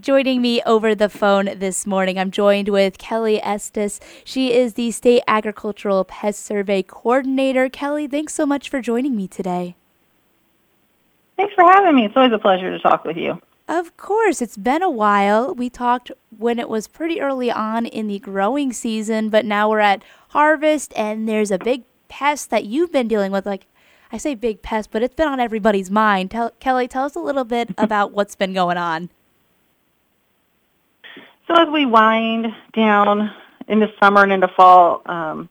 Joining me over the phone this morning, I'm joined with Kelly Estes. She is the State Agricultural Pest Survey Coordinator. Kelly, thanks so much for joining me today. Thanks for having me. It's always a pleasure to talk with you. Of course, it's been a while. We talked when it was pretty early on in the growing season, but now we're at harvest and there's a big pest that you've been dealing with. Like, I say big pest, but it's been on everybody's mind. Tell, Kelly, tell us a little bit about what's been going on. So as we wind down into summer and into fall, um,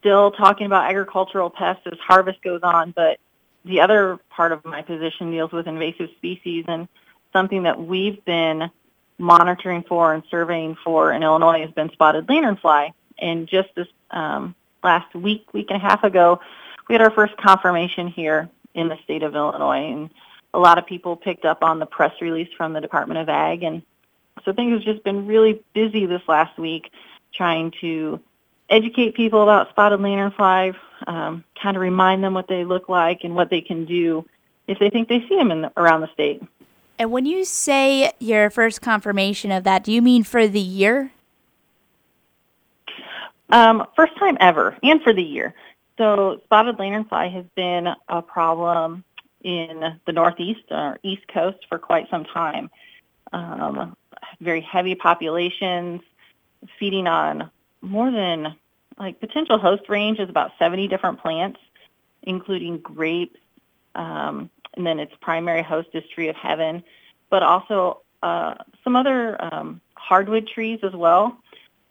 still talking about agricultural pests as harvest goes on, but the other part of my position deals with invasive species and something that we've been monitoring for and surveying for in Illinois has been spotted lanternfly. And just this um, last week, week and a half ago, we had our first confirmation here in the state of Illinois. And a lot of people picked up on the press release from the Department of Ag and so things have just been really busy this last week trying to educate people about spotted lanternfly, um, kind of remind them what they look like and what they can do if they think they see them in the, around the state. And when you say your first confirmation of that, do you mean for the year? Um, first time ever, and for the year. So spotted lanternfly has been a problem in the Northeast or East Coast for quite some time. Um, very heavy populations, feeding on more than like potential host range is about 70 different plants, including grapes, um, and then its primary host is tree of heaven, but also uh, some other um, hardwood trees as well.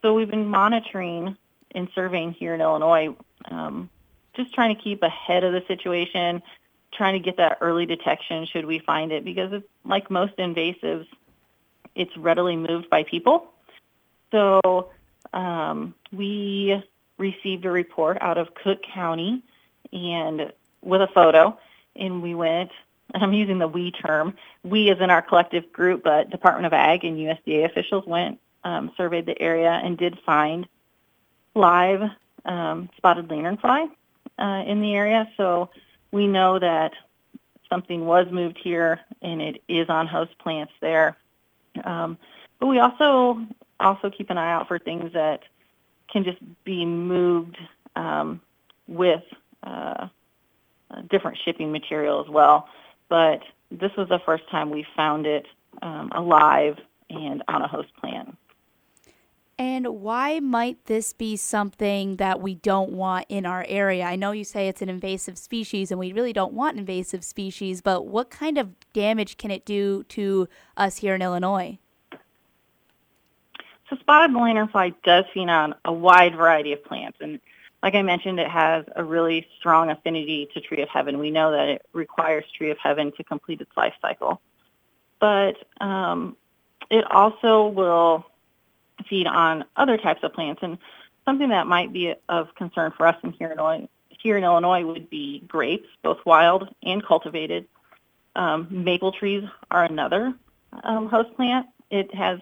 So we've been monitoring and surveying here in Illinois, um, just trying to keep ahead of the situation, trying to get that early detection should we find it, because it's like most invasives, it's readily moved by people. So um, we received a report out of Cook County and with a photo, and we went. I'm using the we term. We, as in our collective group, but Department of Ag and USDA officials went, um, surveyed the area, and did find live um, spotted lanternfly uh, in the area. So we know that something was moved here, and it is on host plants there. Um, but we also also keep an eye out for things that can just be moved um, with uh, different shipping material as well. But this was the first time we found it um, alive and on a host plant. And why might this be something that we don't want in our area? I know you say it's an invasive species and we really don't want invasive species, but what kind of damage can it do to us here in Illinois? So spotted lanternfly does feed on a wide variety of plants. And like I mentioned, it has a really strong affinity to tree of heaven. We know that it requires tree of heaven to complete its life cycle. But um, it also will feed on other types of plants. And something that might be of concern for us in here in Illinois, here in Illinois would be grapes, both wild and cultivated. Um, maple trees are another um, host plant. It has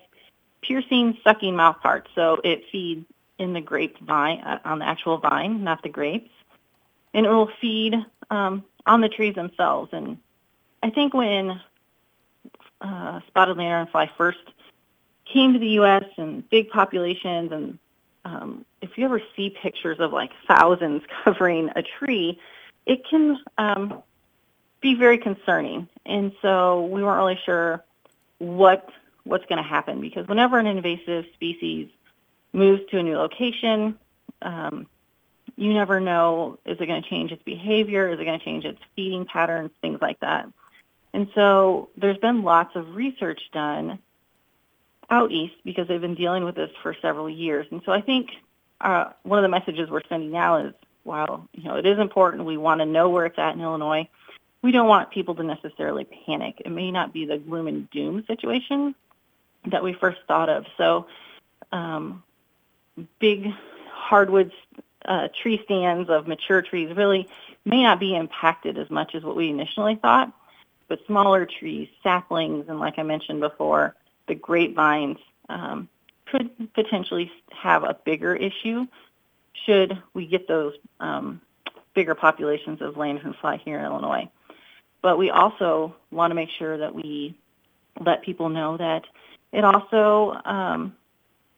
piercing, sucking mouth parts, so it feeds in the grape vine, uh, on the actual vine, not the grapes. And it will feed um, on the trees themselves. And I think when uh, spotted lanternfly first came to the U.S. in big populations, and um, if you ever see pictures of like thousands covering a tree, it can um, be very concerning. And so we weren't really sure what what's going to happen because whenever an invasive species moves to a new location, um, you never know is it going to change its behavior, is it going to change its feeding patterns, things like that. And so there's been lots of research done out east because they've been dealing with this for several years. And so I think uh, one of the messages we're sending now is while you know it is important, we want to know where it's at in Illinois. We don't want people to necessarily panic. It may not be the gloom and doom situation that we first thought of. So um, big hardwood uh, tree stands of mature trees really may not be impacted as much as what we initially thought, but smaller trees, saplings, and like I mentioned before, the grapevines um, could potentially have a bigger issue should we get those um, bigger populations of lanternfly fly here in Illinois. But we also want to make sure that we let people know that It also um,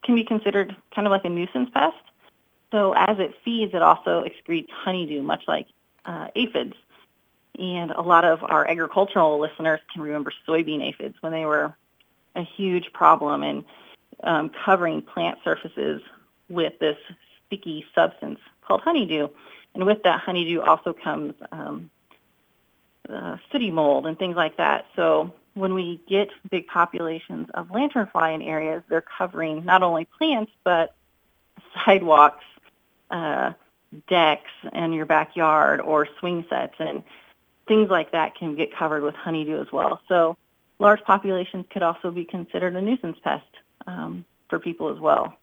can be considered kind of like a nuisance pest. So as it feeds, it also excretes honeydew, much like uh, aphids. And a lot of our agricultural listeners can remember soybean aphids when they were a huge problem in um, covering plant surfaces with this sticky substance called honeydew. And with that honeydew also comes um, uh, sooty mold and things like that. So when we get big populations of lanternfly in areas, they're covering not only plants but sidewalks, uh, decks in your backyard, or swing sets, and things like that can get covered with honeydew as well. So large populations could also be considered a nuisance pest um, for people as well.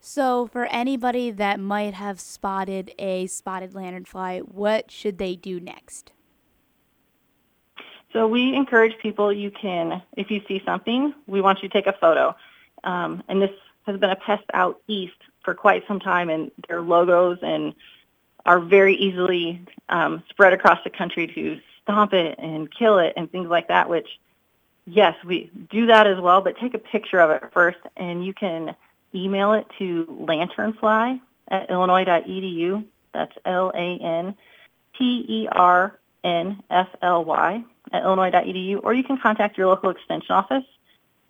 So, for anybody that might have spotted a spotted lanternfly, what should they do next? So, we encourage people you can, if you see something, we want you to take a photo. Um, and this has been a pest out east for quite some time, and their logos and are very easily um, spread across the country to stomp it and kill it and things like that. Which, yes, we do that as well, but take a picture of it first, and you can email it to lanternfly at illinois.edu. That's L-A-N-T-E-R-N-F-L-Y at illinois.edu, or you can contact your local extension office,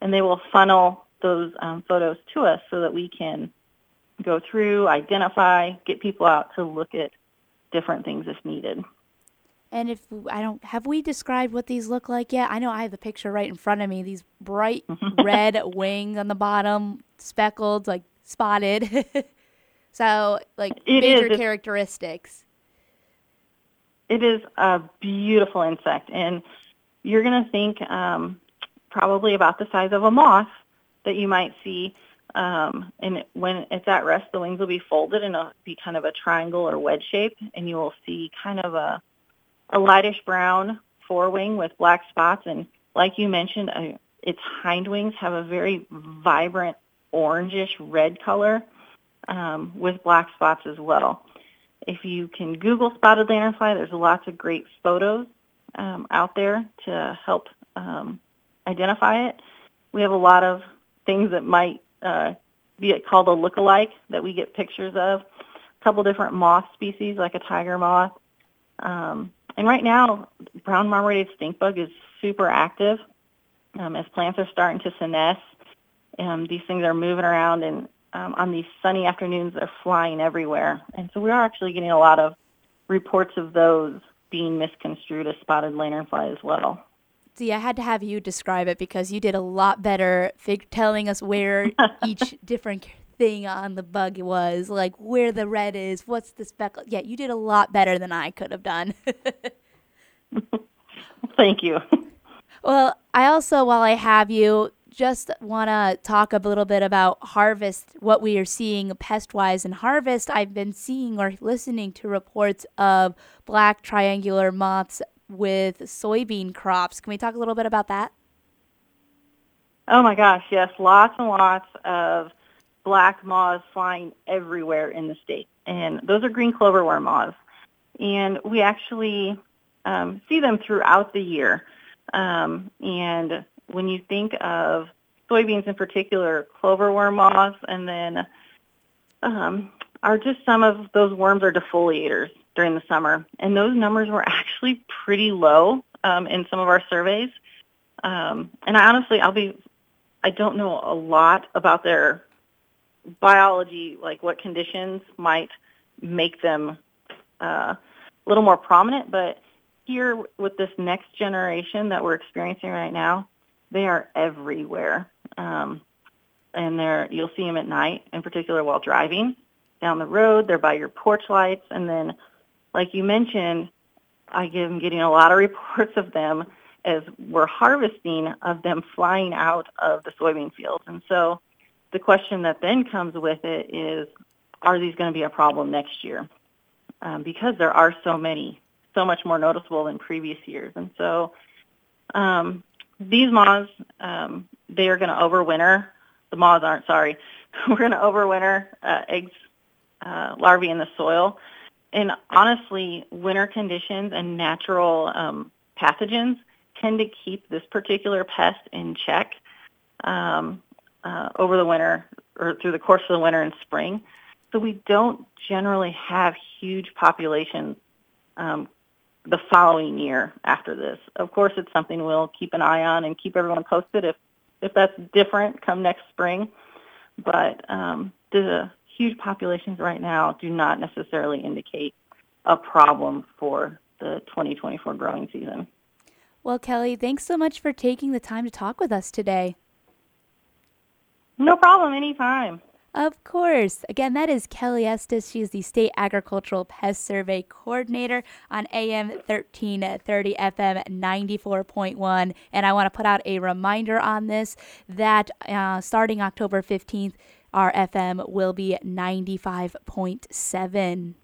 and they will funnel those um, photos to us so that we can go through, identify, get people out to look at different things if needed. And if I don't, have we described what these look like yet? I know I have the picture right in front of me. These bright red wings on the bottom, speckled, like spotted. so, like it major is, characteristics. It is a beautiful insect, and you're going to think um, probably about the size of a moth that you might see um, and when it's at rest, the wings will be folded and it'll be kind of a triangle or wedge shape, and you will see kind of a, a lightish brown forewing with black spots. And like you mentioned, uh, its hind wings have a very vibrant orangish red color um, with black spots as well. If you can Google spotted lanternfly, there's lots of great photos um, out there to help um, identify it. We have a lot of things that might uh, be called a look-alike that we get pictures of. A couple different moth species, like a tiger moth. Um, and right now, brown marmorated stink bug is super active. Um, as plants are starting to senesce, um, these things are moving around, and um, on these sunny afternoons, they're flying everywhere. And so we are actually getting a lot of reports of those being misconstrued as spotted lanternfly as well. See, I had to have you describe it because you did a lot better fig- telling us where each different thing on the bug was, like where the red is, what's the speckle. Yeah, you did a lot better than I could have done. Thank you. Well, I also, while I have you, just want to talk a little bit about harvest, what we are seeing pest wise in harvest. I've been seeing or listening to reports of black triangular moths with soybean crops. Can we talk a little bit about that? Oh my gosh, yes, lots and lots of black moths flying everywhere in the state. And those are green cloverworm moths. And we actually um, see them throughout the year. Um, and when you think of soybeans in particular, cloverworm moths, and then um, are just some of those worms are defoliators during the summer, and those numbers were actually pretty low um, in some of our surveys. Um, and I honestly, I'll be, I don't know a lot about their biology, like what conditions might make them uh, a little more prominent. But here with this next generation that we're experiencing right now, they are everywhere. Um, and they're, you'll see them at night, in particular while driving down the road. They're by your porch lights, and then like you mentioned, I am getting a lot of reports of them as we're harvesting of them flying out of the soybean fields. And so the question that then comes with it is, are these going to be a problem next year? Um, because there are so many, so much more noticeable than previous years. And so um, these moths, um, they are going to overwinter. The moths aren't, sorry. We're going to overwinter uh, eggs, uh, larvae in the soil and honestly, winter conditions and natural um, pathogens tend to keep this particular pest in check. um, uh, over the winter or through the course of the winter and spring. So we don't generally have huge populations um, the following year after this. Of course, it's something we'll keep an eye on and keep everyone posted if if that's different come next spring. But um, the huge populations right now do not necessarily indicate a problem for the 2024 growing season. Well, Kelly, thanks so much for taking the time to talk with us today. No problem, anytime. Of course. Again, that is Kelly Estes. She is the State Agricultural Pest Survey Coordinator on AM 1330 FM 94.1. And I want to put out a reminder on this that uh, starting October 15th, our FM will be 95.7.